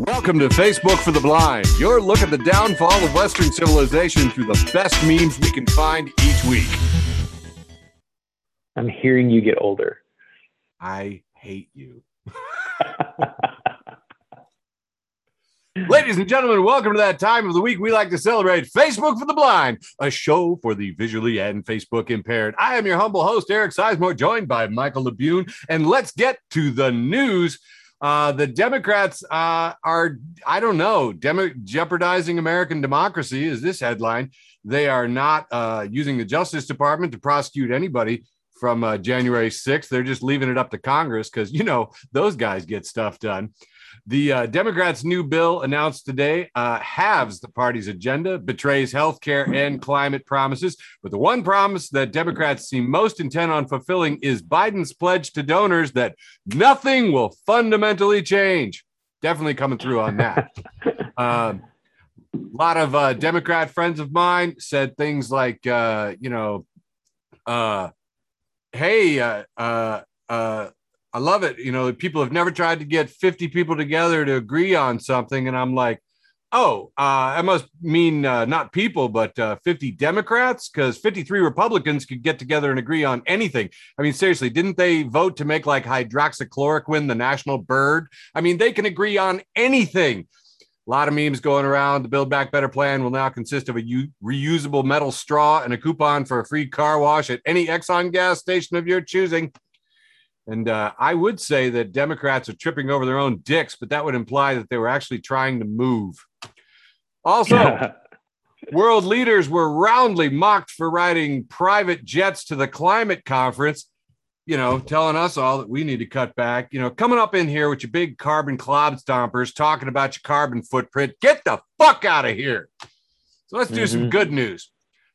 Welcome to Facebook for the Blind, your look at the downfall of Western civilization through the best memes we can find each week. I'm hearing you get older. I hate you. Ladies and gentlemen, welcome to that time of the week we like to celebrate Facebook for the Blind, a show for the visually and Facebook impaired. I am your humble host, Eric Sizemore, joined by Michael Labune. And let's get to the news. Uh, the Democrats uh, are, I don't know, demo- jeopardizing American democracy is this headline. They are not uh, using the Justice Department to prosecute anybody from uh, January 6th. They're just leaving it up to Congress because, you know, those guys get stuff done. The uh, Democrats' new bill announced today uh, halves the party's agenda, betrays health care and climate promises. But the one promise that Democrats seem most intent on fulfilling is Biden's pledge to donors that nothing will fundamentally change. Definitely coming through on that. Um, a lot of uh, Democrat friends of mine said things like, uh, you know, uh, hey, uh, uh, uh, I love it. You know, people have never tried to get 50 people together to agree on something. And I'm like, oh, uh, I must mean uh, not people, but uh, 50 Democrats, because 53 Republicans could get together and agree on anything. I mean, seriously, didn't they vote to make like hydroxychloroquine the national bird? I mean, they can agree on anything. A lot of memes going around. The Build Back Better plan will now consist of a u- reusable metal straw and a coupon for a free car wash at any Exxon gas station of your choosing. And uh, I would say that Democrats are tripping over their own dicks, but that would imply that they were actually trying to move. Also, world leaders were roundly mocked for riding private jets to the climate conference, you know, telling us all that we need to cut back. You know, coming up in here with your big carbon cloud stompers talking about your carbon footprint. Get the fuck out of here. So let's do mm-hmm. some good news.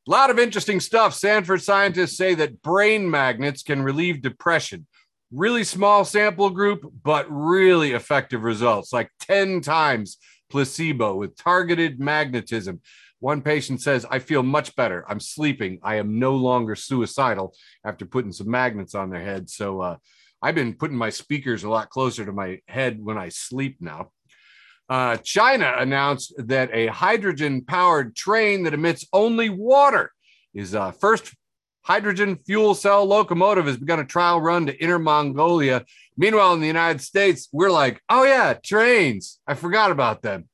A lot of interesting stuff. Stanford scientists say that brain magnets can relieve depression really small sample group, but really effective results, like 10 times placebo with targeted magnetism. One patient says, I feel much better. I'm sleeping. I am no longer suicidal after putting some magnets on their head. So uh, I've been putting my speakers a lot closer to my head when I sleep now. Uh, China announced that a hydrogen powered train that emits only water is uh, first hydrogen fuel cell locomotive has begun a trial run to Inner Mongolia. Meanwhile, in the United States, we're like, oh yeah, trains. I forgot about them.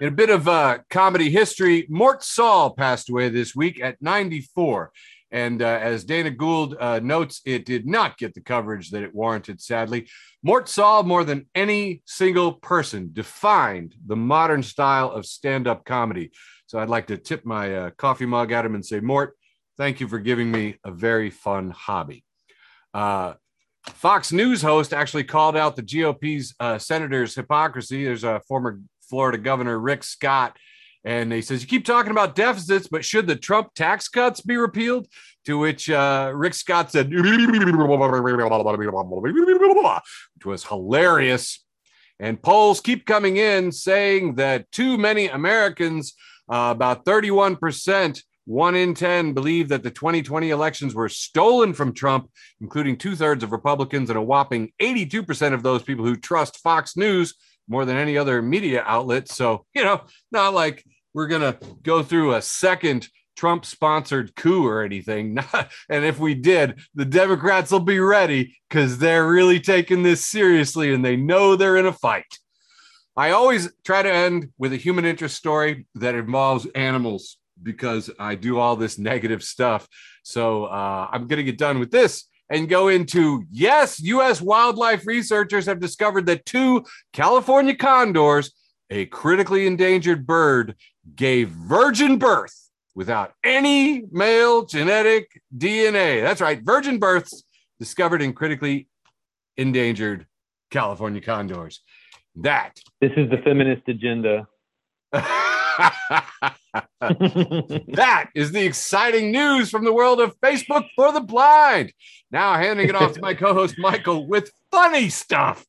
In a bit of uh, comedy history, Mort Sahl passed away this week at 94. And uh, as Dana Gould uh, notes, it did not get the coverage that it warranted, sadly. Mort Sahl, more than any single person, defined the modern style of stand up comedy. So I'd like to tip my uh, coffee mug at him and say, Mort, Thank you for giving me a very fun hobby. Uh, Fox News host actually called out the GOP's uh, senators' hypocrisy. There's a former Florida governor, Rick Scott, and he says, You keep talking about deficits, but should the Trump tax cuts be repealed? To which uh, Rick Scott said, which was hilarious. And polls keep coming in saying that too many Americans, uh, about 31%, one in 10 believe that the 2020 elections were stolen from Trump, including two thirds of Republicans and a whopping 82% of those people who trust Fox News more than any other media outlet. So, you know, not like we're going to go through a second Trump sponsored coup or anything. and if we did, the Democrats will be ready because they're really taking this seriously and they know they're in a fight. I always try to end with a human interest story that involves animals because I do all this negative stuff. So uh, I'm going to get done with this and go into yes, U.S. wildlife researchers have discovered that two California condors, a critically endangered bird, gave virgin birth without any male genetic DNA. That's right, virgin births discovered in critically endangered California condors. That this is the feminist agenda. that is the exciting news from the world of Facebook for the blind. Now, handing it off to my co host, Michael, with funny stuff.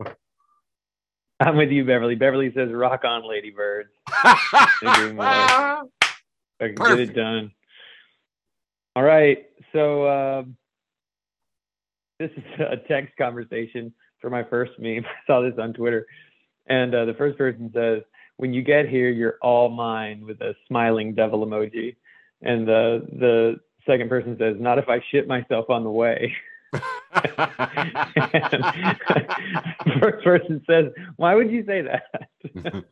I'm with you, Beverly. Beverly says, Rock on, Ladybirds. I can get it done. All right. So, uh, this is a text conversation for my first meme. I saw this on Twitter. And uh, the first person says, "When you get here, you're all mine," with a smiling devil emoji. And the the second person says, "Not if I shit myself on the way." first person says, "Why would you say that?"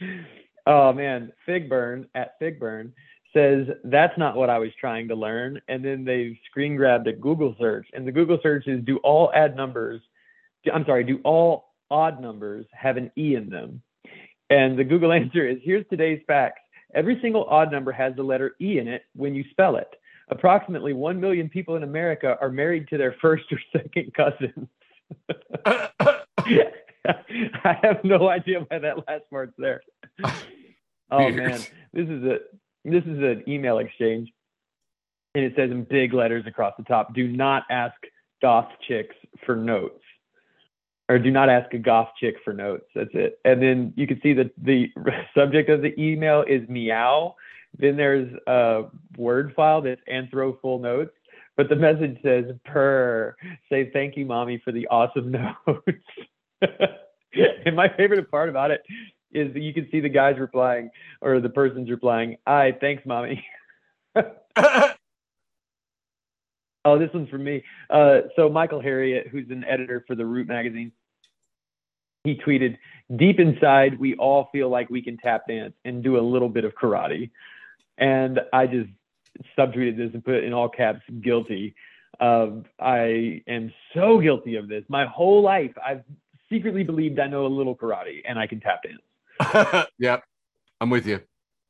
oh man, Figburn at Figburn says that's not what I was trying to learn, and then they screen grabbed a Google search, and the Google search is do all ad numbers, I'm sorry, do all odd numbers have an e in them? And the Google answer is here's today's facts. Every single odd number has the letter e in it when you spell it. Approximately 1 million people in America are married to their first or second cousins. I have no idea why that last part's there. Oh man, this is a this is an email exchange, and it says in big letters across the top: "Do not ask goth chicks for notes." Or do not ask a goth chick for notes. That's it. And then you can see that the subject of the email is meow. Then there's a word file that's anthro full notes, but the message says purr. Say thank you, mommy, for the awesome notes. and my favorite part about it is that you can see the guys replying or the person's replying, "Aye, thanks, mommy." oh, this one's for me. Uh, so Michael Harriot, who's an editor for the Root magazine, he tweeted, "Deep inside, we all feel like we can tap dance and do a little bit of karate." And I just subtweeted this and put in all caps, "Guilty." I am so guilty of this. My whole life, I've secretly believed I know a little karate and I can tap dance. yep, I'm with you.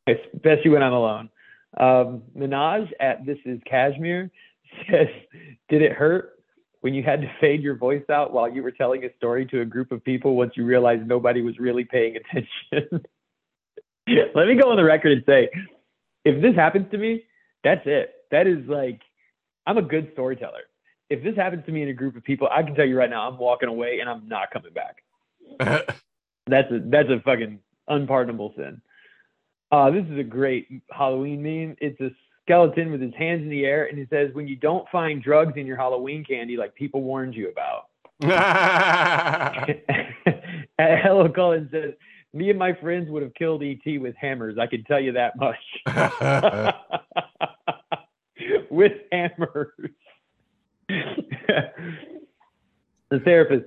Especially when I'm alone. Um, Minaj at This Is Kashmir says, Did it hurt when you had to fade your voice out while you were telling a story to a group of people once you realized nobody was really paying attention? Let me go on the record and say, if this happens to me, that's it. That is like, I'm a good storyteller if this happens to me in a group of people, I can tell you right now, I'm walking away and I'm not coming back. that's a that's a fucking unpardonable sin. Uh, this is a great Halloween meme. It's a skeleton with his hands in the air, and he says, "When you don't find drugs in your Halloween candy, like people warned you about." Hello Cullen says, "Me and my friends would have killed ET with hammers. I can tell you that much." with hammers. the therapist.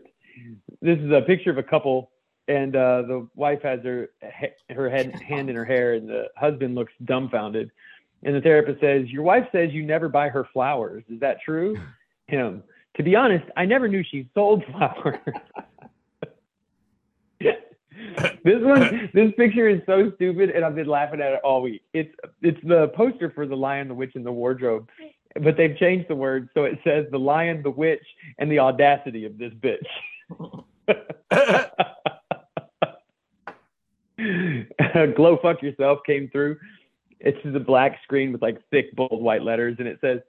This is a picture of a couple, and uh, the wife has her her head hand in her hair, and the husband looks dumbfounded. And the therapist says, "Your wife says you never buy her flowers. Is that true?" Him. To be honest, I never knew she sold flowers. this one, this picture is so stupid, and I've been laughing at it all week. It's it's the poster for the Lion, the Witch, and the Wardrobe, but they've changed the word so it says the lion, the witch, and the audacity of this bitch. Glow fuck yourself came through. It's just a black screen with like thick bold white letters, and it says,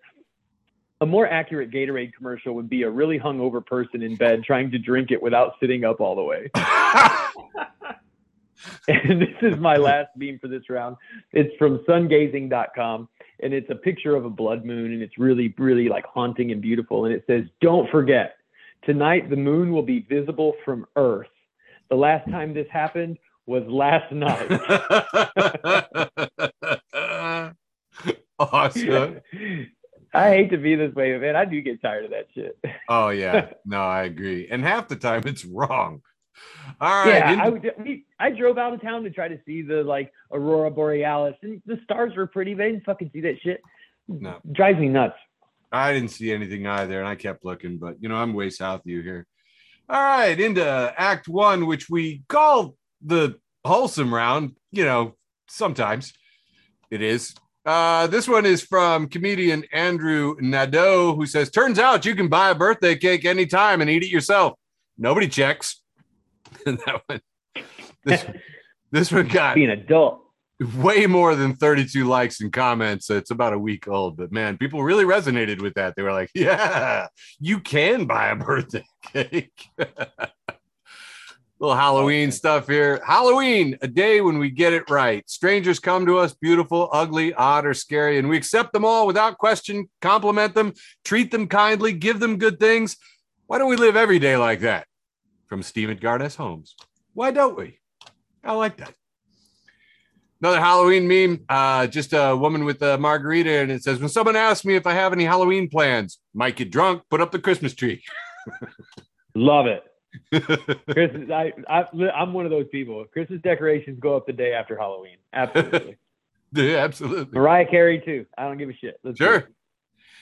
"A more accurate Gatorade commercial would be a really hungover person in bed trying to drink it without sitting up all the way." and this is my last beam for this round. It's from sungazing.com and it's a picture of a blood moon and it's really really like haunting and beautiful and it says don't forget tonight the moon will be visible from earth the last time this happened was last night awesome I hate to be this way, but man, I do get tired of that shit. oh yeah, no, I agree. And half the time it's wrong. All right. Yeah, I, we, I drove out of town to try to see the like aurora borealis, and the stars were pretty. But I didn't fucking see that shit. No, drives me nuts. I didn't see anything either, and I kept looking, but you know I'm way south of you here. All right, into Act One, which we call the wholesome round. You know, sometimes it is. Uh, this one is from comedian Andrew Nadeau, who says, "Turns out you can buy a birthday cake anytime and eat it yourself. Nobody checks." that one. This, this one got being adult way more than 32 likes and comments. It's about a week old, but man, people really resonated with that. They were like, "Yeah, you can buy a birthday cake." Little Halloween stuff here. Halloween, a day when we get it right. Strangers come to us, beautiful, ugly, odd, or scary, and we accept them all without question, compliment them, treat them kindly, give them good things. Why don't we live every day like that? from Steve at Garness Homes. Why don't we? I like that. Another Halloween meme, uh, just a woman with a margarita, and it says, When someone asks me if I have any Halloween plans, might get drunk, put up the Christmas tree. Love it. Christmas, I, I, I'm one of those people. Christmas decorations go up the day after Halloween. Absolutely. yeah, absolutely. Mariah Carey, too. I don't give a shit. Let's Sure.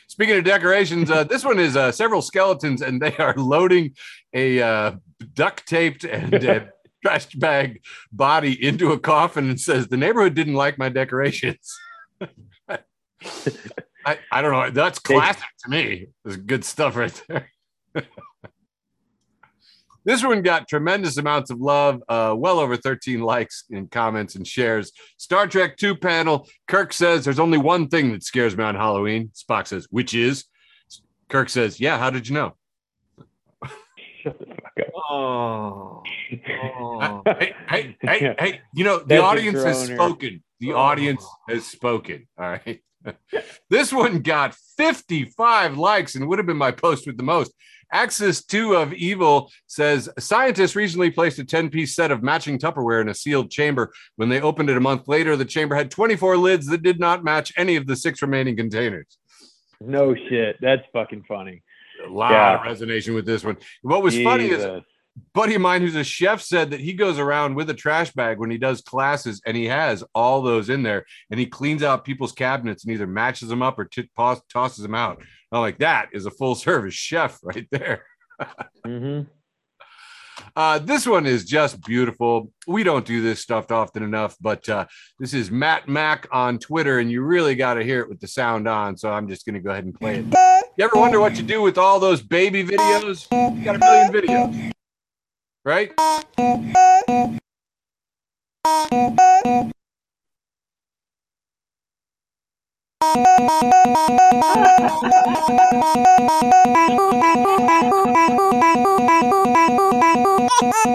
Speaking of decorations, uh, this one is uh, several skeletons, and they are loading a uh, duct taped and trash bag body into a coffin and says, The neighborhood didn't like my decorations. I, I don't know. That's classic to me. It's good stuff right there. This one got tremendous amounts of love, uh, well over 13 likes and comments and shares. Star Trek 2 panel. Kirk says, There's only one thing that scares me on Halloween. Spock says, Which is? Kirk says, Yeah, how did you know? Shut the fuck up. Oh. Oh. hey, hey, hey, Yeah. hey, you know, the That's audience has spoken. The audience has spoken. All right. this one got 55 likes and would have been my post with the most. Axis 2 of Evil says scientists recently placed a 10 piece set of matching Tupperware in a sealed chamber. When they opened it a month later, the chamber had 24 lids that did not match any of the six remaining containers. No shit. That's fucking funny. A lot Yeah. of resonation with this one. What was funny is buddy of mine who's a chef said that he goes around with a trash bag when he does classes and he has all those in there and he cleans out people's cabinets and either matches them up or t- toss- tosses them out. I'm like, that is a full service chef right there. Mhm. Uh, this one is just beautiful. We don't do this stuff often enough, but uh, this is Matt Mack on Twitter, and you really got to hear it with the sound on. So I'm just going to go ahead and play it. You ever wonder what you do with all those baby videos? You got a million videos, right? Thank you. Bye.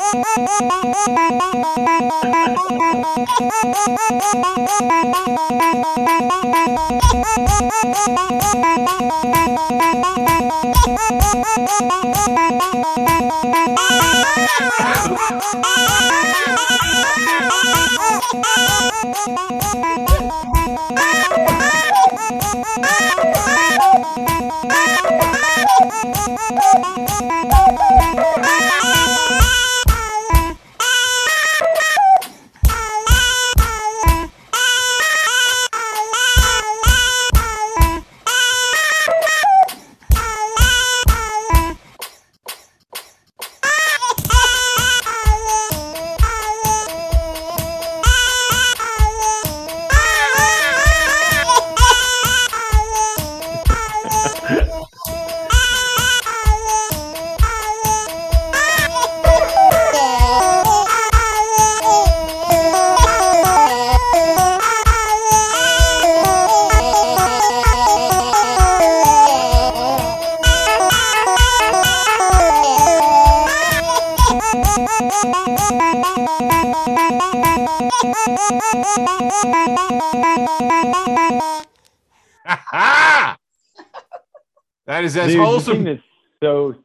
Is as Dude, the wholesome. thing that's so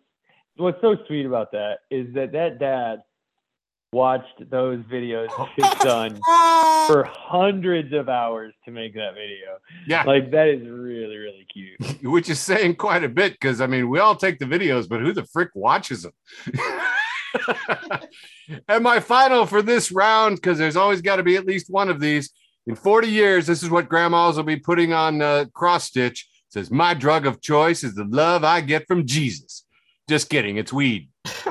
what's so sweet about that is that that dad watched those videos his son for hundreds of hours to make that video. Yeah, Like that is really really cute. which is saying quite a bit because I mean, we all take the videos, but who the frick watches them? and my final for this round, because there's always got to be at least one of these. In 40 years, this is what grandmas will be putting on uh, cross stitch. Says, My drug of choice is the love I get from Jesus. Just kidding, it's weed.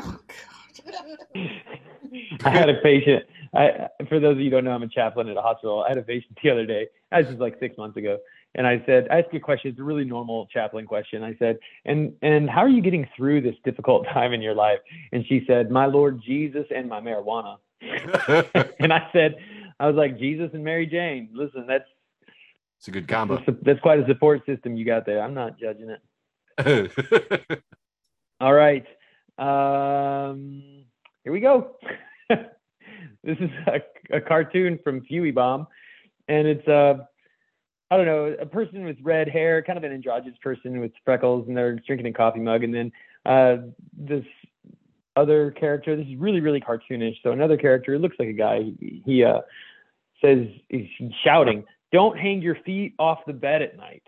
Oh, I had a patient. I, for those of you who don't know, I'm a chaplain at a hospital. I had a patient the other day. This was like six months ago, and I said, I asked you a question. It's a really normal chaplain question. I said, and and how are you getting through this difficult time in your life? And she said, My Lord Jesus and my marijuana. and I said, I was like, Jesus and Mary Jane. Listen, that's it's a good combo. that's, that's quite a support system you got there. I'm not judging it. All right. Um, here we go. this is a, a cartoon from Fuey Bomb, and it's uh, I don't know, a person with red hair, kind of an androgynous person with freckles, and they're drinking a coffee mug, and then uh, this other character. This is really, really cartoonish. So another character, it looks like a guy. He, he uh, says he's shouting, "Don't hang your feet off the bed at night."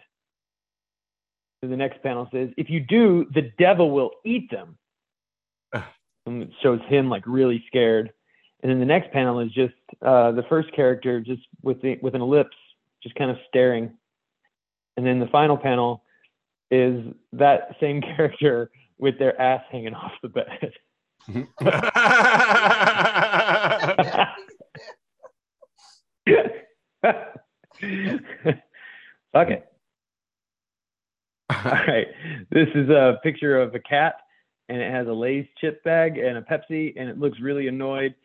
And the next panel says, "If you do, the devil will eat them." and it shows him like really scared. And then the next panel is just uh, the first character just with the, with an ellipse, just kind of staring. And then the final panel is that same character with their ass hanging off the bed. Fuck it. All right. This is a picture of a cat and it has a Lay's chip bag and a Pepsi and it looks really annoyed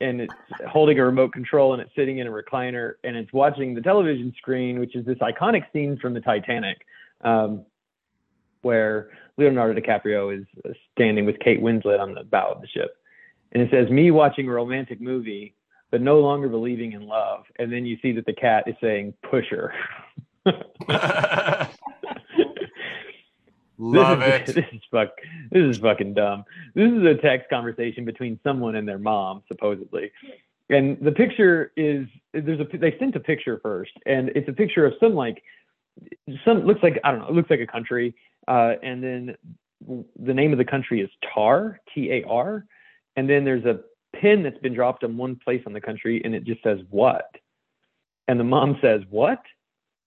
and it's holding a remote control and it's sitting in a recliner and it's watching the television screen, which is this iconic scene from the Titanic, um, where Leonardo DiCaprio is standing with Kate Winslet on the bow of the ship. And it says, Me watching a romantic movie, but no longer believing in love. And then you see that the cat is saying, Pusher. Love this it. is, This is fuck. This is fucking dumb. This is a text conversation between someone and their mom, supposedly. And the picture is there's a they sent a picture first, and it's a picture of some like some looks like I don't know. It looks like a country, uh, and then the name of the country is Tar, T A R, and then there's a pin that's been dropped in one place on the country, and it just says what, and the mom says what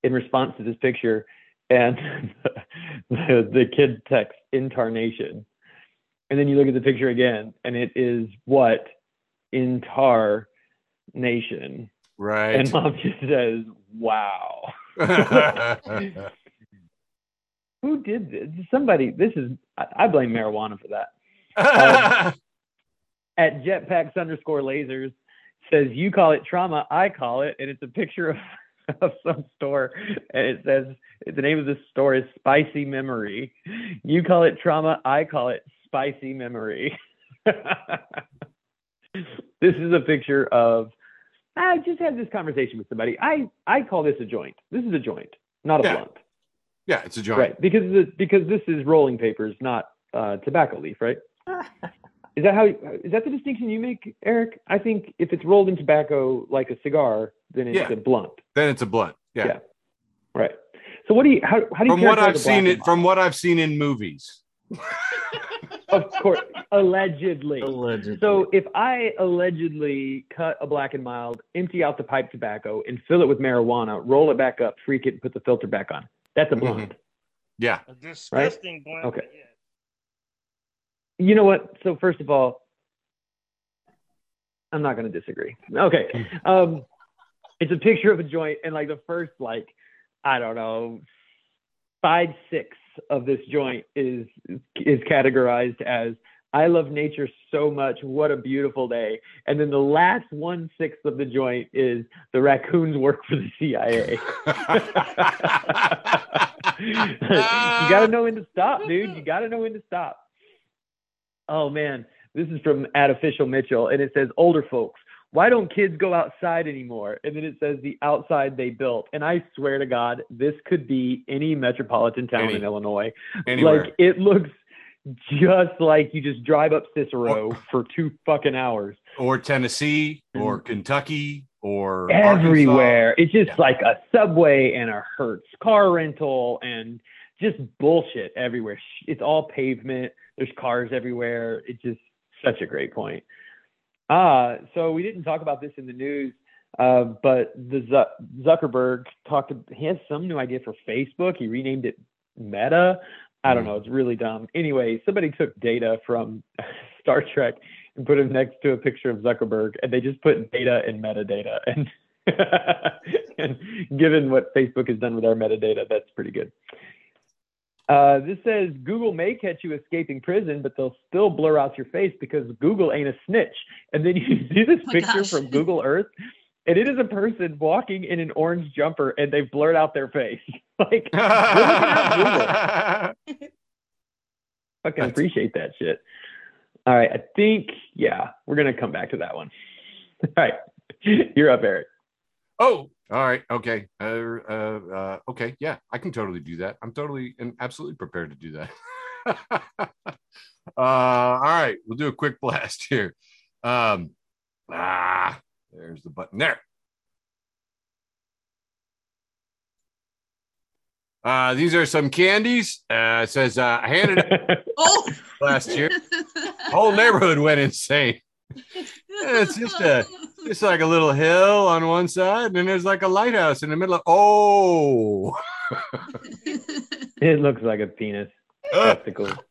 in response to this picture, and the, the kid texts intarnation, and then you look at the picture again, and it is what in Tar Nation, Right. and mom just says wow. Who did this? Somebody. This is. I, I blame marijuana for that. Um, At jetpacks underscore lasers says you call it trauma, I call it, and it's a picture of, of some store, and it says the name of the store is Spicy Memory. You call it trauma, I call it Spicy Memory. this is a picture of. I just had this conversation with somebody. I I call this a joint. This is a joint, not a Yeah. blunt. yeah, it's a joint. Right, because the, because this is rolling papers, not uh, tobacco leaf, right? is that how? Is that the distinction you make, Eric? I think if it's rolled in tobacco like a cigar, then it's Yeah. a blunt, Then it's a blunt. Yeah. Yeah. right? So what do you? How, how do you? From what I've seen it from what I've seen in movies. of course, allegedly. Allegedly. So if I allegedly cut a black and mild, empty out the pipe tobacco, and fill it with marijuana, roll it back up, freak it, and put the filter back on, that's a blunt. Mm-hmm. Yeah. a disgusting blunt. Okay. yeah. You know what? So first of all, I'm not going to disagree. Okay, um, it's a picture of a joint, and like the first like I don't know five six of this joint is is categorized as I love nature so much. What a beautiful day. And then the last one sixth of the joint is the raccoons work for the CIA. you got to know when to stop, dude. You got to know when to stop. Oh man, this is from at official Mitchell, and it says older folks. Why don't kids go outside anymore? And then it says the outside they built. And I swear to God, this could be any metropolitan town Any. in Illinois. Anywhere. Like it looks just like you just drive up Cicero for two fucking hours. or Tennessee or Kentucky or everywhere. It's just Yeah. like a subway and a Hertz car rental and just bullshit everywhere. It's all pavement. There's cars everywhere. It's just such a great point. Ah, so we didn't talk about this in the news, uh, but the Zu- Zuckerberg talked. He has some new idea for Facebook. He renamed it Meta. I don't know. It's really dumb. Anyway, somebody took data from Star Trek and put it next to a picture of Zuckerberg, and they just put data and metadata. And, and given what Facebook has done with our metadata, that's pretty good. Uh, this says Google may catch you escaping prison, but they'll still blur out your face because Google ain't a snitch. And then you see this Oh picture gosh. from Google Earth, and it is a person walking in an orange jumper, and they've blurred out their face. like, we're looking at Google. Fucking That's- appreciate that shit. All right, I think yeah, we're gonna come back to that one. All right, you're up, Eric. Oh, all right. Okay. Uh, uh, uh, okay. Yeah, I can totally do that. I'm totally and absolutely prepared to do that. all right, we'll do a quick blast here. Um, ah, there's the button there. Uh, these are some candies. Uh, it says uh, handed it last year. Whole neighborhood went insane. It's just a it's like a little hill on one side, and then there's like a lighthouse in the middle of oh. it looks like a penis. Testicle.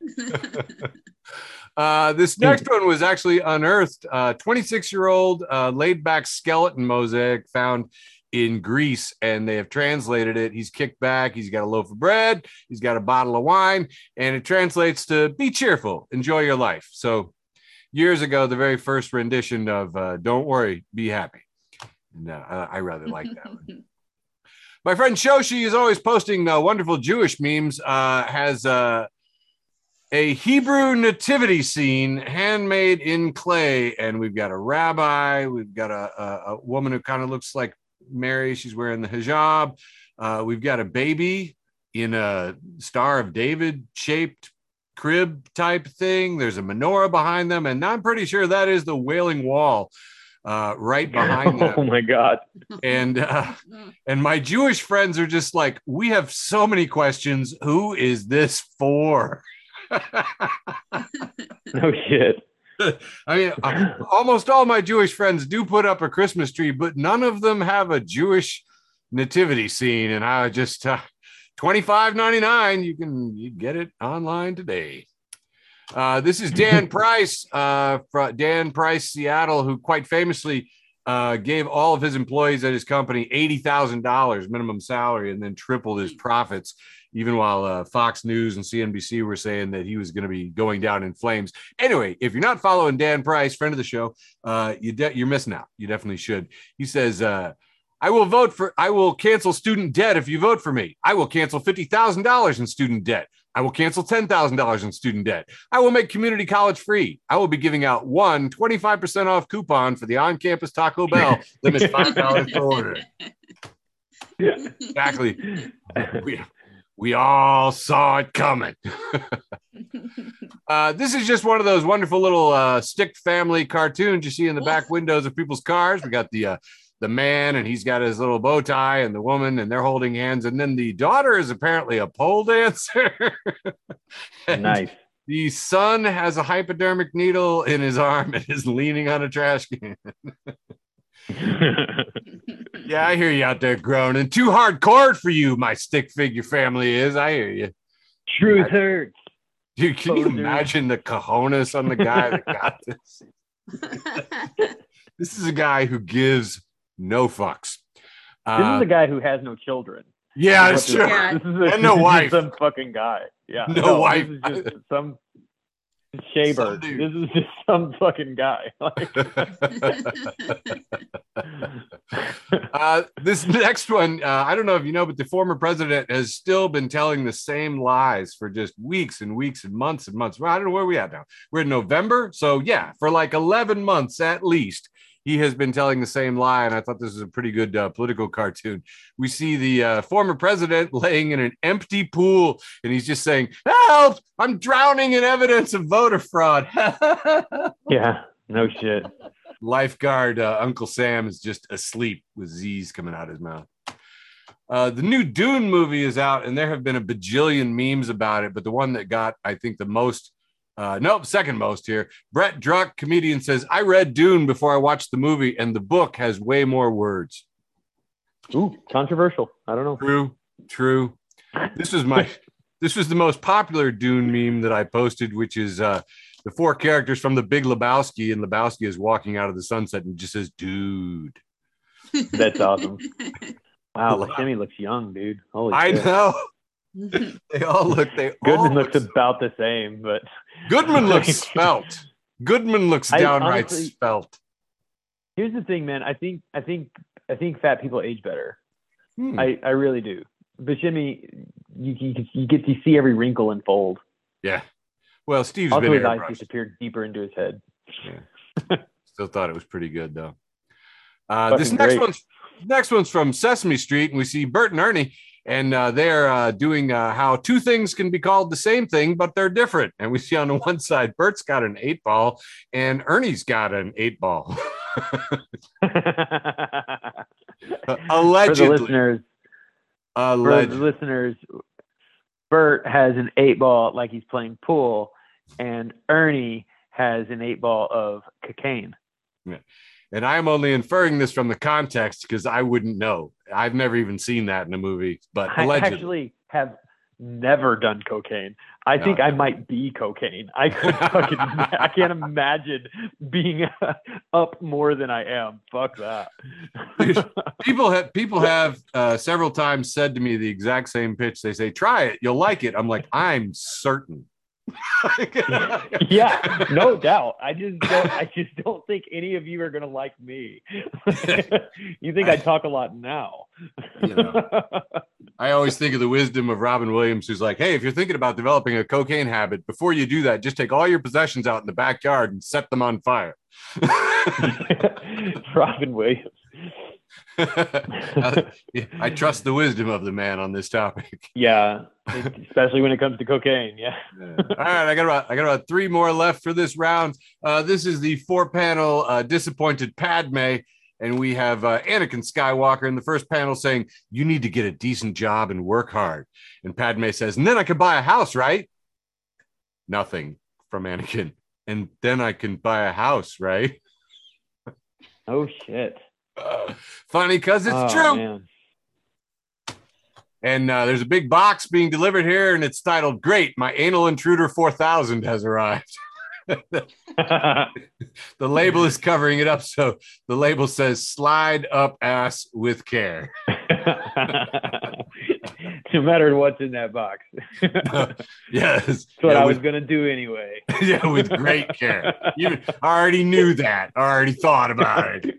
Uh, this next one was actually unearthed. 26 year old uh, laid back skeleton mosaic found in Greece, and they have translated it. He's kicked back, he's got a loaf of bread, he's got a bottle of wine, and it translates to be cheerful, enjoy your life. So, years ago, the very first rendition of uh, Don't Worry, Be Happy. No, I, I rather like that one. My friend Shoshi is always posting uh, wonderful Jewish memes. Uh, has uh, a Hebrew nativity scene handmade in clay, and we've got a rabbi. We've got a, a, a woman who kind of looks like Mary. She's wearing the hijab. Uh, we've got a baby in a Star of David shaped crib type thing. There's a menorah behind them, and I'm pretty sure that is the Wailing Wall uh, right behind them. Oh my god. And uh, and my Jewish friends are just like, we have so many questions. Who is this for? No shit. I mean, uh, almost all my Jewish friends do put up a Christmas tree, but none of them have a Jewish nativity scene. And I just uh, twenty five ninety nine. You can you get it online today. Uh, this is Dan Price, uh, from Dan Price, Seattle, who quite famously uh, gave all of his employees at his company eighty thousand dollars minimum salary, and then tripled his profits. Even while uh, Fox News and CNBC were saying that he was going to be going down in flames. Anyway, if you're not following Dan Price, friend of the show, uh, you de- you're missing out. You definitely should. He says, uh, "I will vote for. I will cancel student debt if you vote for me. I will cancel fifty thousand dollars in student debt. I will cancel $10,000 in student debt. I will make community college free. I will be giving out one 25% off coupon for the on campus Taco Bell, limit $5 per order. Yeah. Exactly. We, we all saw it coming. uh, this is just one of those wonderful little uh, stick family cartoons you see in the back windows of people's cars. We got the uh, the man and he's got his little bow tie and the woman and they're holding hands and then the daughter is apparently a pole dancer Nice. the son has a hypodermic needle in his arm and is leaning on a trash can yeah i hear you out there groaning too hardcore for you my stick figure family is i hear you Truth hurts. Dude, can you Poser. imagine the cojones on the guy that got this this is a guy who gives no fucks This Uh, is a guy who has no children. yeah This that's true Yeah. This is a, And no this is wife. Some fucking guy. Yeah. No wife. This is just some shaver. Some. This is just some fucking guy. Like, uh, this next one, uh, I don't know if you know, but the former president has still been telling the same lies for just weeks and weeks and months and months. Well, I don't know where we at now. We're in November. So, yeah, for like 11 months at least, he has been telling the same lie. And I thought this was a pretty good uh, political cartoon. We see the uh, former president laying in an empty pool and he's just saying, Help! I'm drowning in evidence of voter fraud. yeah. No shit. lifeguard uh, Uncle Sam is just asleep with Z's coming out his mouth. Uh, the new Dune movie is out, and there have been a bajillion memes about it. But the one that got, I think, the most, uh, nope, second most here. Brett Druck, comedian, says, I read Dune before I watched the movie, and the book has way more words. Ooh, controversial. I don't know. True, true. This was my, this was the most popular Dune meme that I posted, which is uh, the four characters from the Big Lebowski, and Lebowski is walking out of the sunset and just says, "Dude." That's awesome. Wow, Wow. Buscemi looks young, dude. Holy I shit. know they all look. They all Goodman look, looks about the same, but Goodman looks spelt. Goodman looks I downright honestly- spelt. here's the thing, man. I think I think I think fat people age better. Hmm. I, I really do. Buscemi, you, you you get to see every wrinkle and fold. yeah. Well, Steve's Also, been his eyes disappeared deeper into his head. Yeah. Still thought it was pretty good though. Uh, this next great. one's next one's from Sesame Street, and we see Bert and Ernie and uh, they're uh, doing uh, how two things can be called the same thing, but they're different. And we see on the one side, Bert's got an eight ball, and Ernie's got an eight ball. Allegedly. For the listeners, Alleged. for the listeners, Bert has an eight ball like he's playing pool, and Ernie has an eight ball of cocaine. And I'm only inferring this from the context because I wouldn't know. I've never even seen that in a movie, but I allegedly. actually have never done cocaine. I think No. I might be cocaine. I could fucking, I can't imagine being up more than I am. Fuck that. people have people have uh, several times said to me the exact same pitch. They say, "Try it, you'll like it." I'm like, I'm certain. yeah, no doubt. I just don't. I just don't think any of you are gonna like me. you think I talk a lot now? You know. I always think of the wisdom of Robin Williams, who's like, "Hey, if you're thinking about developing a cocaine habit, before you do that, just take all your possessions out in the backyard and set them on fire." Robin Williams. I trust the wisdom of the man on this topic. Yeah, especially when it comes to cocaine. Yeah. Yeah. All right, I got about I got about three more left for this round. Uh, this is the four panel uh, disappointed Padme, and we have uh, Anakin Skywalker in the first panel saying, "You need to get a decent job and work hard." And Padme says, "And then I can buy a house, right?" Nothing from Anakin. And then I can buy a house, right? Oh shit. Uh, funny because it's Oh, true. man. And uh, there's a big box being delivered here, and it's titled "Great, my anal intruder 4000 has arrived." The label is covering it up, so the label says "Slide up ass with care." no matter what's in that box. That's yes, That's what yeah, I was gonna do anyway. yeah, with great care. You I already knew that. I already thought about it.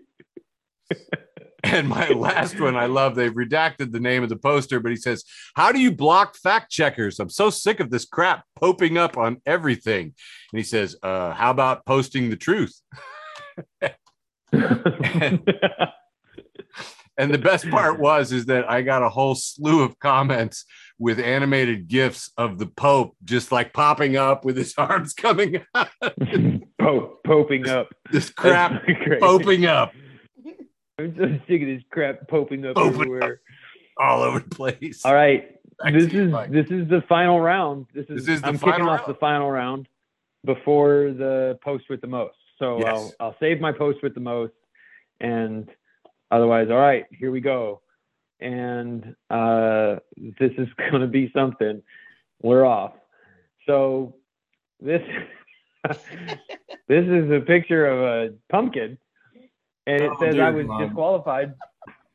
And my last one, I love. They've redacted the name of the poster, but he says, "How do you block fact checkers? I'm so sick of this crap popping up on everything." And he says, uh, "How about posting the truth?" And the best part was is that I got a whole slew of comments with animated gifs of the Pope just like popping up with his arms coming out. Po- poping up. This crap poping up I'm so sick of this crap popping up everywhere. all over the place. All right. Back this you, is this is the final round. This is, This is the I'm final kicking off the final round before the post with the most. So Yes. I'll I'll save my post with the most and otherwise all right, here we go. And uh this is going to be something. We're off. So this this is a picture of a pumpkin and it Oh, says I was God. disqualified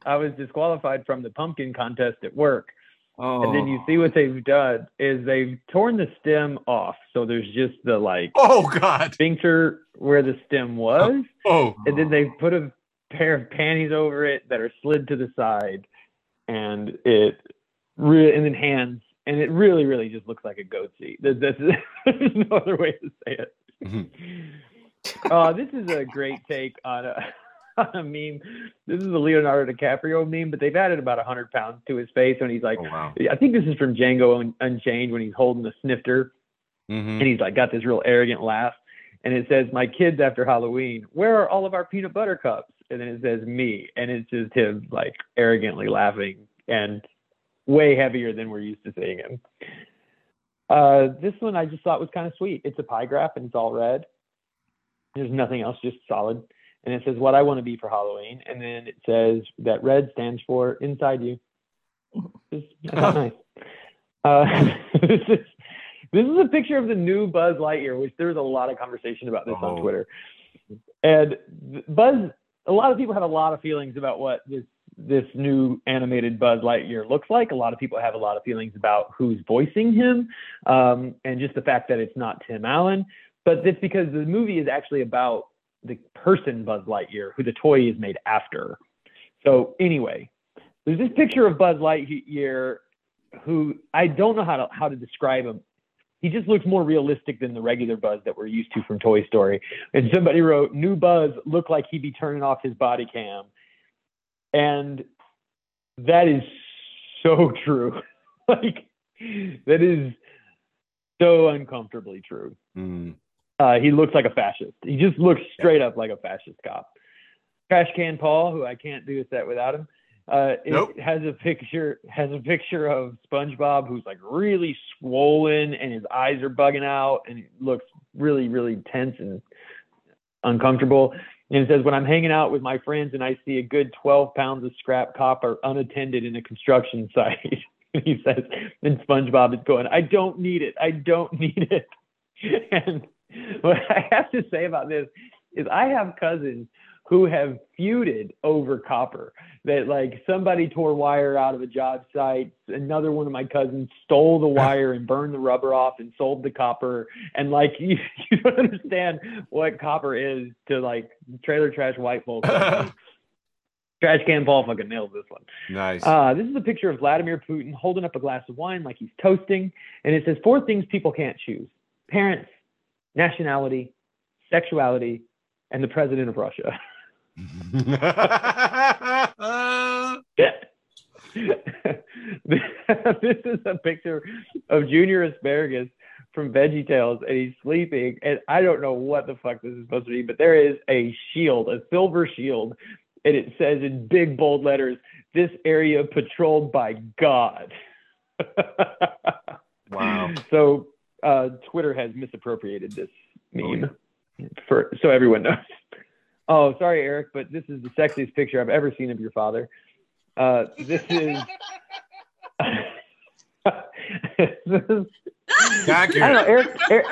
I was disqualified from the pumpkin contest at work. Oh. And then you see what they've done is they've torn the stem off. So there's just the like Oh God. sphincter where the stem was. Oh. And then they put a pair of panties over it that are slid to the side. And it re- and then hands. And it really, really just looks like a goatse. There's, no other way to say it. Mhm. uh, this is a great take on a, on a meme. This is a Leonardo DiCaprio meme, but they've added about 100 pounds to his face when he's like, Oh wow. I think this is from Django Un- Unchained when he's holding the snifter Mhm. and he's like got this real arrogant laugh. And it says, My kids after Halloween, where are all of our peanut butter cups? And then it says me. And it's just him like arrogantly laughing and way heavier than we're used to seeing him. Uh, this one I just thought was kind of sweet. It's a pie graph and it's all red. There's nothing else, just solid. And it says what I want to be for Halloween. And then it says that red stands for inside you. Just, I thought, nice. Uh, this is this is a picture of the new Buzz Lightyear, which there's a lot of conversation about this on Oh. Twitter. And Buzz, a lot of people have a lot of feelings about what this this new animated Buzz Lightyear looks like. A lot of people have a lot of feelings about who's voicing him, um, and just the fact that it's not Tim Allen. But it's because the movie is actually about the person Buzz Lightyear, who the toy is made after. So anyway, there's this picture of Buzz Lightyear, who I don't know how to how to describe him. He just looks more realistic than the regular Buzz that we're used to from Toy Story. And somebody wrote, "New Buzz looked like he'd be turning off his body cam," and that is so true. like that is so uncomfortably true. Mm. Uh, he looks like a fascist. He just looks straight up like a fascist cop. Trash Can Paul, who I can't do a set without him, uh, it Nope. has a picture has a picture of SpongeBob who's like really swollen and his eyes are bugging out and he looks really really tense and uncomfortable. And it says, when I'm hanging out with my friends and I see a good 12 pounds of scrap copper unattended in a construction site, he says, and SpongeBob is going, I don't need it. I don't need it. And what I have to say about this is I have cousins who have feuded over copper. That like somebody tore wire out of a job site, another one of my cousins stole the wire and burned the rubber off and sold the copper. And like you, you don't understand what copper is to like trailer trash white folks Trash can Paul fucking nailed this one. nice. Uh, this is a picture of Vladimir Putin holding up a glass of wine like he's toasting, and it says four things people can't choose: parents, nationality, sexuality, and the president of Russia. this is a picture of Junior Asparagus from Veggie Tales, and he's sleeping. And I don't know what the fuck this is supposed to be, but there is a shield, a silver shield, and it says in big bold letters, "This area patrolled by God." wow. So uh, Twitter has misappropriated this Oh, meme for so everyone knows. Oh, sorry, Eric, but this is the sexiest picture I've ever seen of your father. Uh, this is. this is I don't know, Eric, Eric.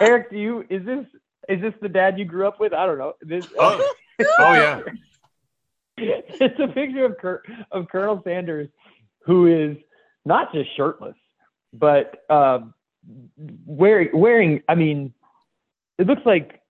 Eric, do you is this is this the dad you grew up with? I don't know. This. Oh, oh yeah. it's a picture of Cur- of Colonel Sanders, who is not just shirtless, but um, wearing wearing. I mean, it looks like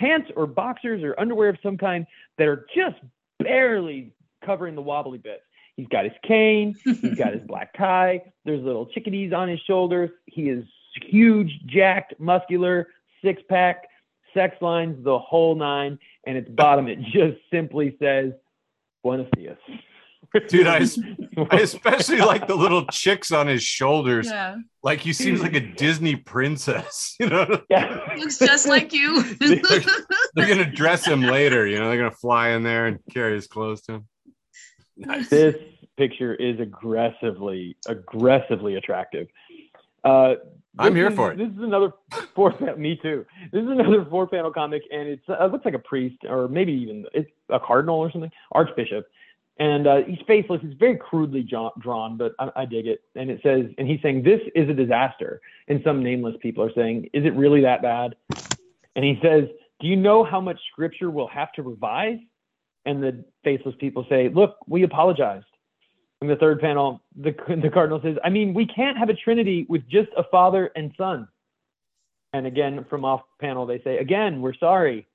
pants or boxers or underwear of some kind that are just barely covering the wobbly bits. He's got his cane. He's got his black tie. There's little chickadees on his shoulders. He is huge, jacked, muscular, six pack, sex lines, the whole nine. And its bottom, it just simply says, Buenos dias. Dude, I, I especially like the little chicks on his shoulders. Yeah. Like he seems like a Disney princess. You know, yeah. Looks just like you. they're gonna dress him later. You know, they're gonna fly in there and carry his clothes to him. Nice. this picture is aggressively, aggressively attractive. Uh, I'm this here is- for it. This is another four. pa- Me too. This is another four panel comic, and it's uh, it looks like a priest or maybe even it's a cardinal or something, archbishop, and uh, he's faceless. It's very crudely drawn, drawn but I, I dig it. And it says, and he's saying this is a disaster, and some nameless people are saying, is it really that bad? And he says, do you know how much scripture we'll have to revise? And the faceless people say, look, we apologized. In the third panel, the, the cardinal says, I mean, we can't have a trinity with just a father and son. And again, from off panel, they say, again, we're sorry.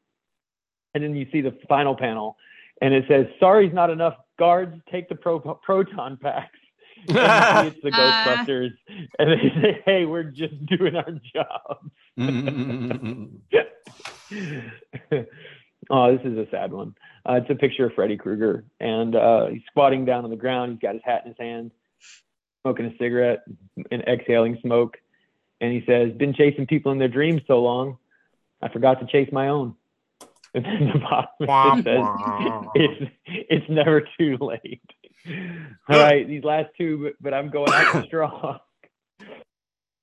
And then you see the final panel, and it says, sorry's not enough. Guards, take the pro- proton packs. And it's the Ah. Ghostbusters. And they say, hey, we're just doing our job. oh, this is a sad one. Uh, it's a picture of Freddy Krueger, and uh, he's squatting down on the ground. He's got his hat in his hand, smoking a cigarette and exhaling smoke. And he says, "Been chasing people in their dreams so long, I forgot to chase my own." And then the bottom it says, "It's it's never too late." All right, these last two, but, but I'm going out strong.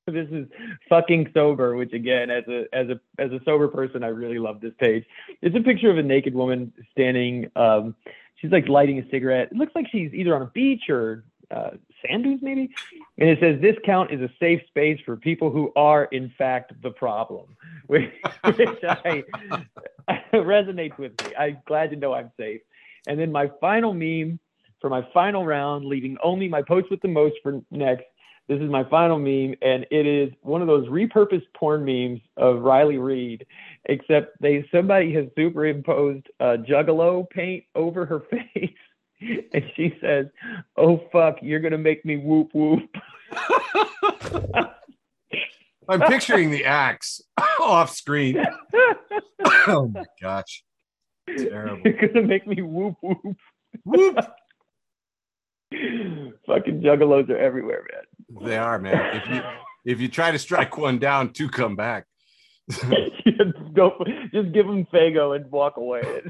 this is fucking sober, which again, as a as a as a sober person, I really love this page. It's a picture of a naked woman standing. Um, she's like lighting a cigarette. It looks like she's either on a beach or uh, sand dunes, maybe. And it says this count is a safe space for people who are in fact the problem, which, which I resonates with me. I'm glad to know I'm safe. And then my final meme for my final round, leaving only my post with the most for next. This is my final meme, and it is one of those repurposed porn memes of Riley Reid, except they somebody has superimposed uh, Juggalo paint over her face, and she says, "Oh fuck, you're gonna make me whoop whoop." I'm picturing the axe off screen. Oh my gosh. Terrible. you're gonna make me whoop whoop. Whoop. Fucking juggalos are everywhere, man. They are, man. If you if you try to strike one down, two come back. Go, just give them Fago and walk away.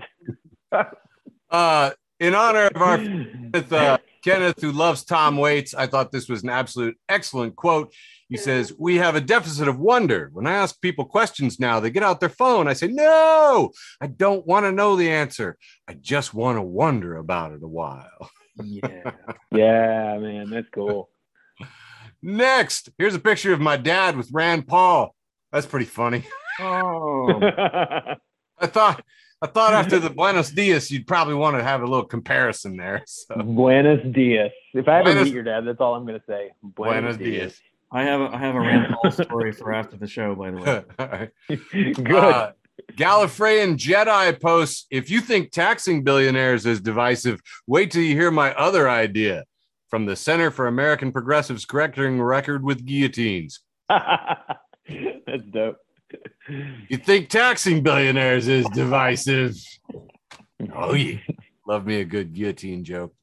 uh, in honor of our with, uh, Kenneth, who loves Tom Waits, I thought this was an absolute excellent quote. He says, We have a deficit of wonder. When I ask people questions now, they get out their phone. I say, No, I don't want to know the answer. I just want to wonder about it a while. Yeah. yeah, man. That's cool. Next, here's a picture of my dad with Rand Paul. That's pretty funny. Oh. I thought I thought after the Buenos Dias, you'd probably want to have a little comparison there. So. Buenos Dias. If I ever Buenos- meet your dad, that's all I'm going to say. Buenos Dias. I have a, I have a Rand Paul story for after the show, by the way. All right. Good. Uh, Gallifreyan Jedi posts If you think taxing billionaires is divisive, wait till you hear my other idea from the Center for American Progressives correcting record with guillotines. that's dope. You think taxing billionaires is divisive? Oh, yeah. Love me a good guillotine joke.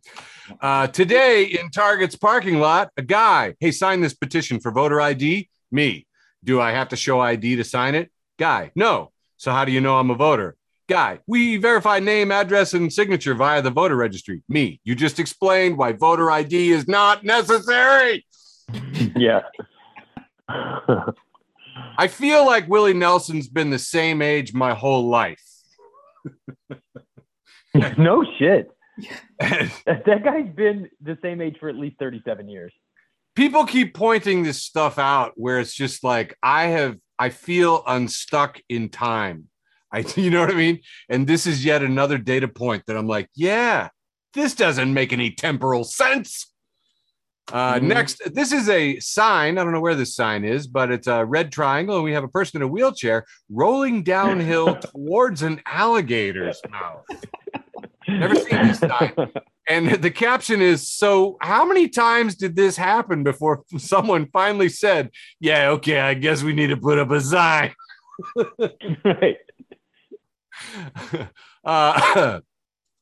Uh, today in Target's parking lot, a guy, hey, sign this petition for voter ID. Me. Do I have to show ID to sign it? Guy, no. So how do you know I'm a voter? Guy, we verify name, address, and signature via the voter registry. Me. You just explained why voter ID is not necessary. Yeah. I feel like Willie Nelson's been the same age my whole life. no shit. That guy's been the same age for at least 37 years. people keep pointing this stuff out where it's just like I have I feel unstuck in time. I you know what I mean? And this is yet another data point that I'm like, yeah, this doesn't make any temporal sense. Uh, Mhm. Next, this is a sign. I don't know where this sign is, but it's a red triangle, and we have a person in a wheelchair rolling downhill towards an alligator's mouth. Never seen this sign. And the caption is So, how many times did this happen before someone finally said, Yeah, okay, I guess we need to put up a sign? right. Uh, all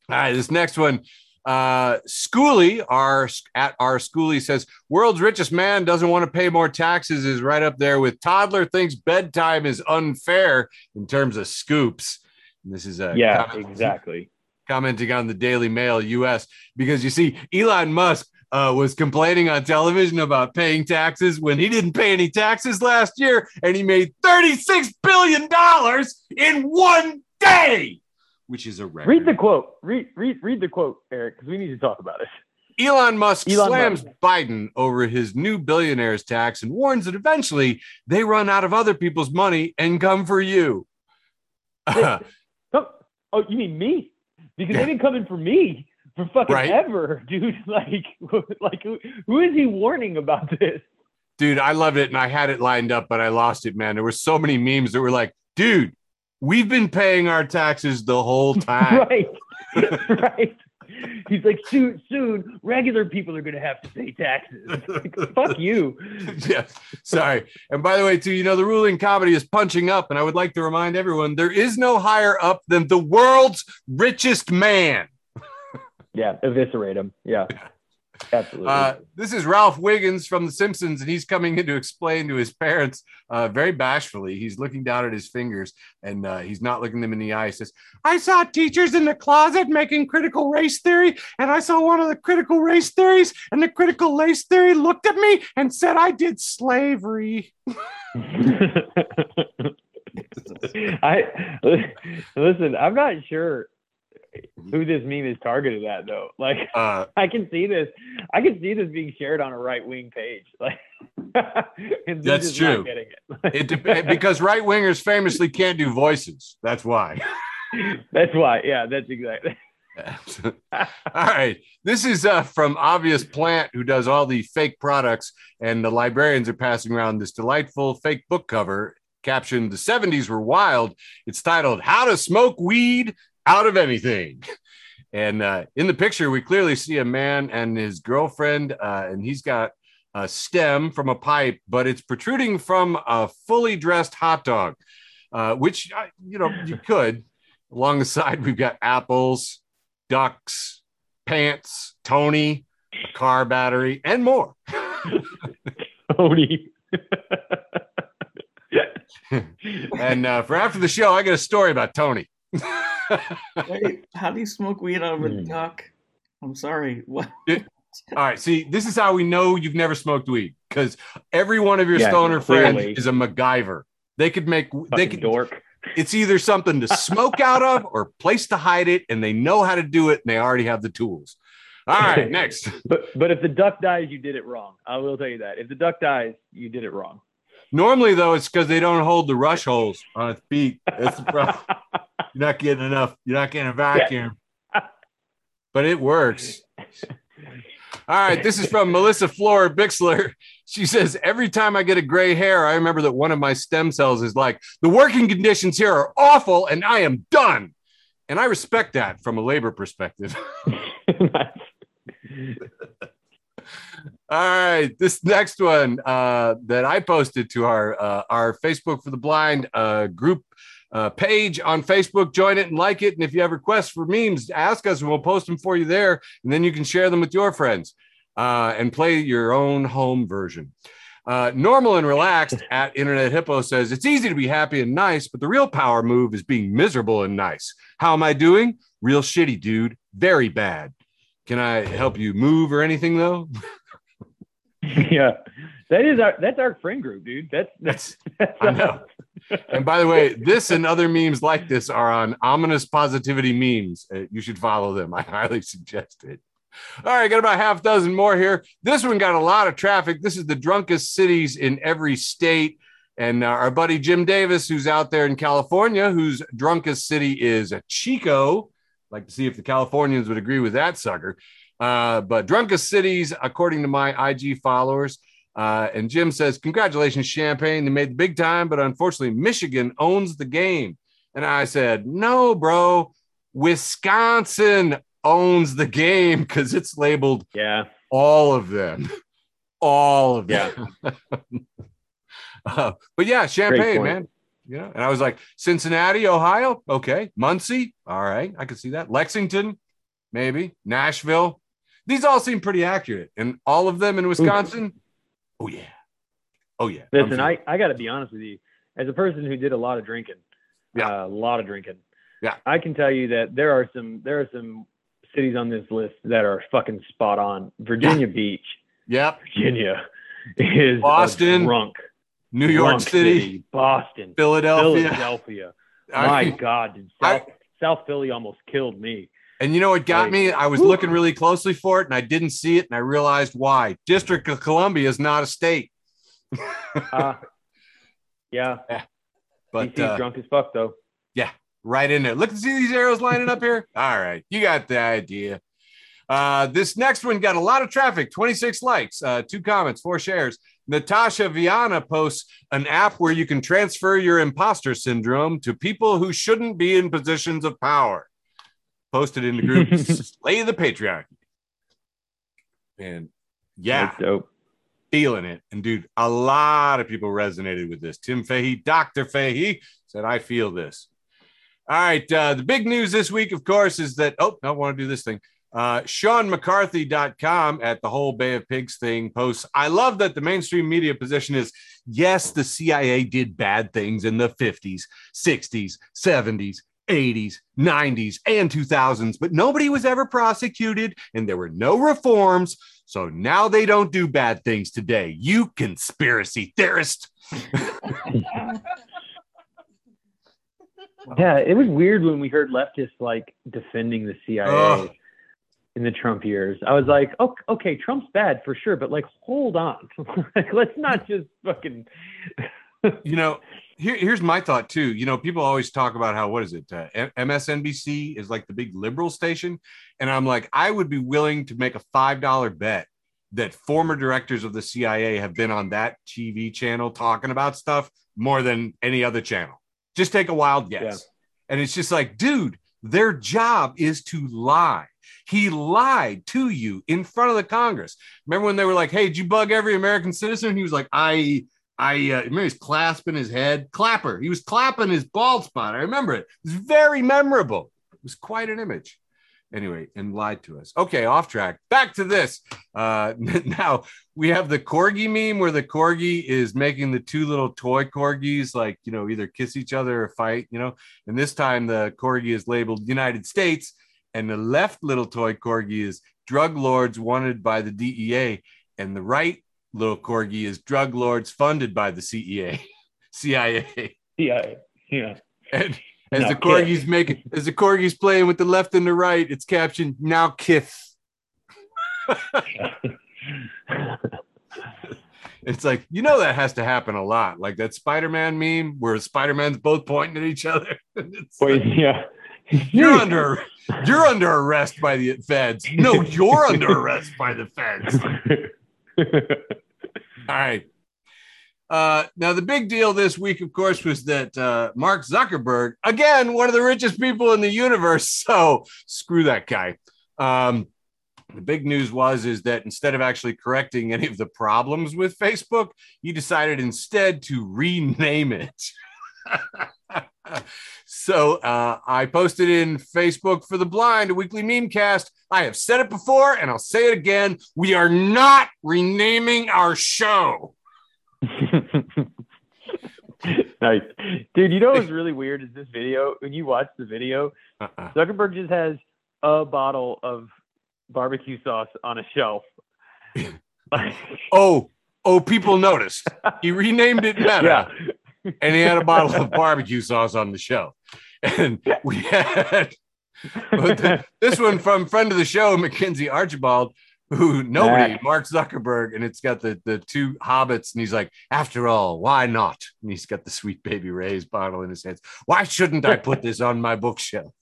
right, this next one. Uh, Schooly, our at our Schooly says, World's richest man doesn't want to pay more taxes is right up there with toddler thinks bedtime is unfair in terms of scoops. And this is a Yeah, comment- exactly. commenting on the Daily Mail US because you see, Elon Musk uh, was complaining on television about paying taxes when he didn't pay any taxes last year and he made $36 billion in one day, which is a record. Read the quote. Read read read the quote, Eric, because we need to talk about it. Elon Musk Elon slams Musk. Biden over his new billionaires tax and warns that eventually they run out of other people's money and come for you. Oh, you mean me? Because they've been coming for me for fucking Right. ever, dude. Like, like who, who is he warning about this? dude, I loved it and I had it lined up, but I lost it, man. There were so many memes that were like, dude, we've been paying our taxes the whole time. right, right. He's like, soon, soon, regular people are gonna have to pay taxes. Like, fuck you. yeah, sorry. And by the way, too, you know, the ruling comedy is punching up, and I would like to remind everyone there is no higher up than the world's richest man. Yeah, eviscerate him. Yeah, absolutely. Uh, this is Ralph Wiggins from The Simpsons, and he's coming in to explain to his parents uh, very bashfully. He's looking down at his fingers and uh, he's not looking them in the eye. He says, I saw teachers in the closet making critical race theory, and I saw one of the critical race theories, and the critical race theory looked at me and said I did slavery. I listen. I'm not sure who this meme is targeted at, though. Like, Uh, I can see this. I can see this being shared on a right wing page. Like, That's true. Getting it. it dep- because right wingers famously can't do voices. That's why. That's why. Yeah, that's exactly. all right. This is uh, from Obvious Plant, who does all the fake products, and the librarians are passing around this delightful fake book cover captioned "The '70s were wild." It's titled "How to Smoke Weed Out of Anything." And uh, in the picture, we clearly see a man and his girlfriend, uh, and he's got a stem from a pipe, but it's protruding from a fully dressed hot dog, uh, which uh, you know you could. Along the side, we've got apples, ducks, pants, Tony. a car battery, and more. Tony. Yeah. And uh, for after the show, I got a story about Tony. Wait, how do you smoke weed out of a Hmm. duck? I'm sorry. What? All right, see, this is how we know you've never smoked weed because every one of your Yeah, stoner clearly. friends is a MacGyver. They could make they could dork. it's either something to smoke out of or place to hide it, and they know how to do it, and they already have the tools. All right, next. But but if the duck dies, you did it wrong. I will tell you that. If the duck dies, you did it wrong. Normally, though, it's because they don't hold the rush holes on its beak. That's the problem. You're not getting enough. You're not getting a vacuum. But it works. All right, this is from Melissa Florer-Bixler. She says, Every time I get a gray hair, I remember that one of my stem cells is like, the working conditions here are awful and I am done. And I respect that from a labor perspective. All right, this next one uh, that I posted to our uh, our Facebook for the Blind uh, group uh, page on Facebook. Join it and like it. And if you have requests for memes, ask us and we'll post them for you there. And then you can share them with your friends uh, and play your own home version. Uh, normal and relaxed at Internet Hippo says it's easy to be happy and nice, but the real power move is being miserable and nice. How am I doing? Real shitty, dude. Very bad. Can I help you move or anything though? yeah, that is our that's our friend group, dude. That's that's. that's I know. And by the way, this and other memes like this are on ominous positivity memes. Uh, you should follow them. I highly suggest it. All right, got about half dozen more here. This one got a lot of traffic. This is the drunkest cities in every state. And uh, our buddy Jim Davis, who's out there in California, whose drunkest city is Chico. Like to see if the Californians would agree with that sucker. Uh, but drunkest cities, according to my IG followers, uh, and Jim says, Congratulations, Champaign. They made the big time, but unfortunately, Michigan owns the game. And I said, No, bro. Wisconsin owns the game because it's labeled yeah, all of them. All of them. uh, but yeah, Champaign, man. Yeah. And I was like, Cincinnati, Ohio. Okay. Muncie. All right. I can see that. Lexington, maybe. Nashville. These all seem pretty accurate. And all of them in Wisconsin. Oh, yeah. Oh, yeah. Listen, I, I got to be honest with you. As a person who did a lot of drinking, Yeah. uh, a lot of drinking, Yeah. I can tell you that there are some there are some cities on this list that are fucking spot on. Virginia Beach, Yep. Virginia, is Boston, drunk, New York drunk City, Boston, Philadelphia. Philadelphia. My God, dude, I- South South Philly almost killed me. And you know what got Like, me? I was looking really closely for it and I didn't see it and I realized why. District of Columbia is not a state. Uh, yeah, but DC's uh, drunk as fuck though. Yeah. Right in there. Look at see these arrows lining up here. All right, you got the idea. Uh, this next one got a lot of traffic 26 likes, uh, two comments, four shares. Natasha Viana posts an app where you can transfer your imposter syndrome to people who shouldn't be in positions of power. Posted in the group Slay the Patriarchy. And yeah, That's dope. feeling it. And dude, a lot of people resonated with this. Tim Fahey, Dr. Fahey said, I feel this. All right. Uh, the big news this week, of course, is that, oh, I want to do this thing. Uh, SeanMcCarthy.com at the whole Bay of Pigs thing posts, I love that the mainstream media position is yes, the CIA did bad things in the 50s, 60s, 70s, 80s, 90s, and 2000s, but nobody was ever prosecuted and there were no reforms. So now they don't do bad things today. You conspiracy theorist. Yeah, it was weird when we heard leftists like defending the CIA Ugh. in the Trump years. I was like, okay, okay, Trump's bad for sure, but like, hold on, like, let's not just fucking. You know, here, here's my thought too. You know, people always talk about how, what is it? Uh, MSNBC is like the big liberal station. And I'm like, I would be willing to make a $5 bet that former directors of the CIA have been on that TV channel talking about stuff more than any other channel. Just take a wild guess. Yeah. And it's just like, dude, their job is to lie. He lied to you in front of the Congress. Remember when they were like, "Hey, did you bug every American citizen?" He was like, "I, I." Uh, remember he was clasping his head, clapper. He was clapping his bald spot. I remember it. It was very memorable. It was quite an image. Anyway, and lied to us. Okay, off track. Back to this. Uh, now we have the corgi meme where the corgi is making the two little toy corgis like you know either kiss each other or fight. You know, and this time the corgi is labeled United States, and the left little toy corgi is drug lords wanted by the DEA, and the right little corgi is drug lords funded by the CEA, CIA. CIA. Yeah. And as Now the corgis making, as the corgis playing with the left and the right, it's captioned "Now kiss." It's like you know that has to happen a lot, like that Spider-Man meme where Spider-Man's both pointing at each other. Boy, like, yeah. you're under, you're under arrest by the feds. No, you're under arrest by the feds. All right. Uh, now, the big deal this week, of course, was that uh, Mark Zuckerberg, again, one of the richest people in the universe. So screw that guy. Um, the big news was is that instead of actually correcting any of the problems with Facebook, he decided instead to rename it. So uh, I posted in Facebook for the blind a weekly meme cast. I have said it before and I'll say it again. We are not renaming our show. nice. Dude, you know what's really weird is this video, when you watch the video, Uh-uh. Zuckerberg just has a bottle of barbecue sauce on a shelf. Oh, oh, people noticed. He renamed it Meta. yeah. And he had a bottle of barbecue sauce on the shelf. And we had this one from friend of the show, Mackenzie Archibald, who nobody, Mac. Mark Zuckerberg, and it's got the the two hobbits, and he's like, after all, why not? And he's got the sweet baby Ray's bottle in his hands. Why shouldn't I put this on my bookshelf?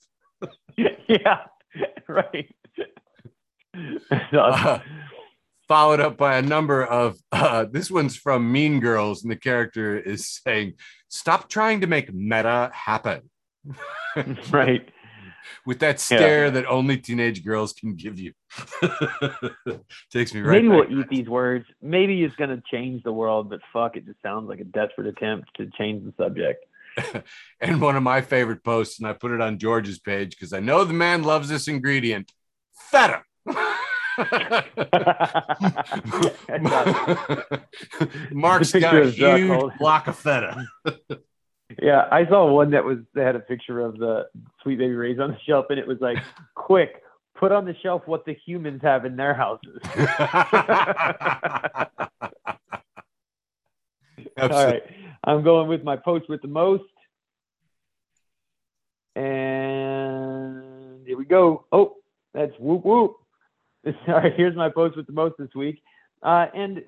yeah. Right. Awesome. Uh, followed up by a number of uh, this one's from Mean Girls, and the character is saying, "Stop trying to make meta happen." right. with that stare that only teenage girls can give you. Takes me right. Maybe we'll eat these words. Maybe it's going to change the world, but fuck, it just sounds like a desperate attempt to change the subject. And one of my favorite posts, and I put it on George's page because I know the man loves this ingredient, feta. Mark's got a huge block of feta. yeah, I saw one that was that had a picture of the sweet baby rays on the shelf, and it was like, "Quick, put on the shelf what the humans have in their houses." All right, I'm going with my post with the most, and here we go. Oh, that's whoop whoop. All right, here's my post with the most this week, uh, and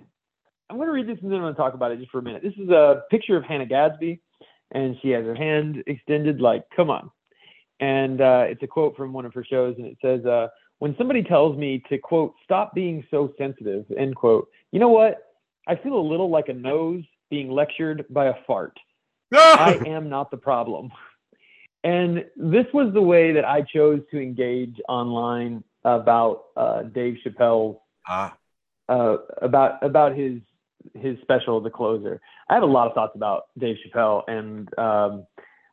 I'm going to read this and then I'm going to talk about it just for a minute. This is a picture of Hannah Gadsby, and she has her hand extended, like, come on. And uh, it's a quote from one of her shows, and it says, uh, When somebody tells me to, quote, stop being so sensitive, end quote, you know what? I feel a little like a nose being lectured by a fart. I am not the problem. And this was the way that I chose to engage online about uh, Dave Chappelle's Ah, uh, about about his his special, The Closer. I have a lot of thoughts about Dave Chappelle and um,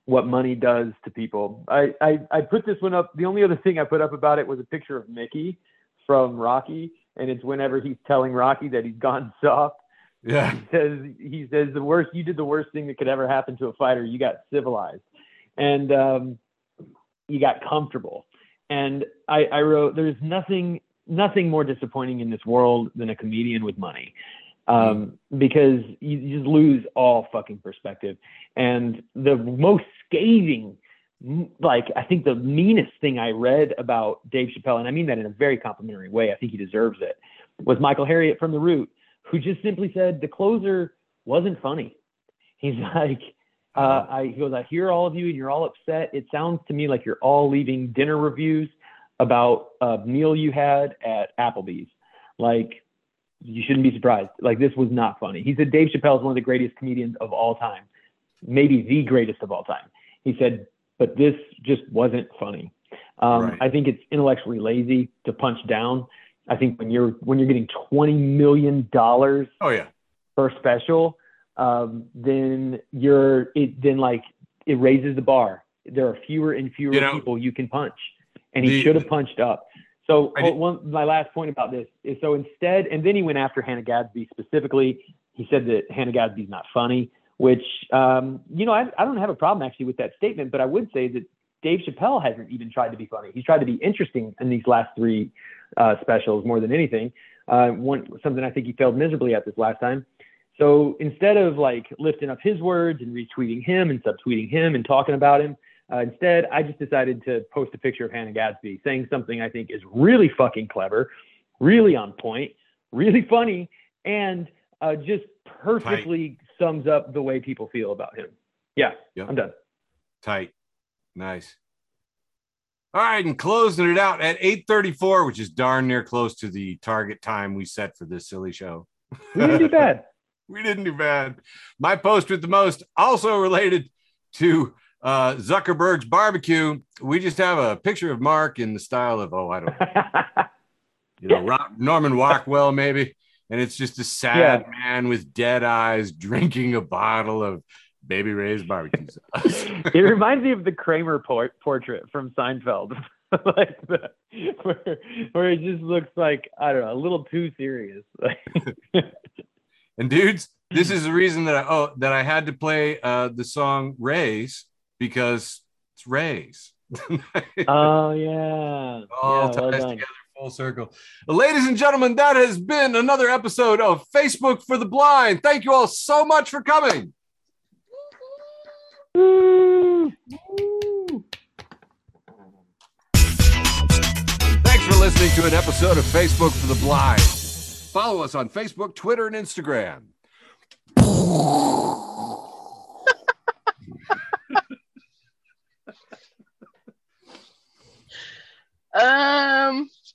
what money does to people. I, I I put this one up. The only other thing I put up about it was a picture of Mickey from Rocky, and it's whenever he's telling Rocky that he's gone soft. yeah. He says he says the worst you did the worst thing that could ever happen to a fighter. You got civilized, and um, you got comfortable. And I, I wrote, there's nothing nothing more disappointing in this world than a comedian with money, um, because you, you just lose all fucking perspective. And the most scathing, like I think the meanest thing I read about Dave Chappelle, and I mean that in a very complimentary way. I think he deserves it. Was Michael Harriot from The Root, who just simply said the closer wasn't funny. He's like, uh, I, he goes, I hear all of you and you're all upset. It sounds to me like you're all leaving dinner reviews about a meal you had at Applebee's. Like, you shouldn't be surprised. Like, this was not funny. He said Dave Chappelle is one of the greatest comedians of all time, maybe the greatest of all time. He said, but this just wasn't funny. Um, Right. I think it's intellectually lazy to punch down. I think when you're when you're getting twenty million dollars Oh yeah. per special, um, then you're it then like it raises the bar. There are fewer and fewer You know- people you can punch, and he should have punched up. So did- one, my last point about this is so instead, and then he went after Hannah Gadsby specifically. He said that Hannah Gadsby's not funny, which um, you know I, I don't have a problem actually with that statement, but I would say that Dave Chappelle hasn't even tried to be funny. He's tried to be interesting in these last three uh, specials more than anything. Uh, one something I think he failed miserably at this last time. So instead of like lifting up his words and retweeting him and subtweeting him and talking about him, uh, instead I just decided to post a picture of Hannah Gadsby saying something I think is really fucking clever, really on point, really funny, and uh, just perfectly sums up the way people feel about him. Yeah, Yep. I'm done. Tight. Nice. All right, and closing it out at 8:34, which is darn near close to the target time we set for this silly show. We didn't do bad. We didn't do bad. My post with the most, also related to uh, Zuckerberg's barbecue. We just have a picture of Mark in the style of, oh, I don't know, you know, Ro- Norman Rockwell, maybe. And it's just a sad man with dead eyes drinking a bottle of Baby Ray's barbecue sauce. it reminds me of the Kramer por- portrait from Seinfeld, like the, where, where it just looks like I don't know, a little too serious. And dudes, this is the reason that I oh that I had to play uh the song Rays because it's Rays. oh yeah, All yeah, ties done. together full circle. Ladies and gentlemen, that has been another episode of Facebook for the Blind. Thank you all so much for coming. Thanks for listening to an episode of Facebook for the Blind. Follow us on Facebook, Twitter, and Instagram. Um,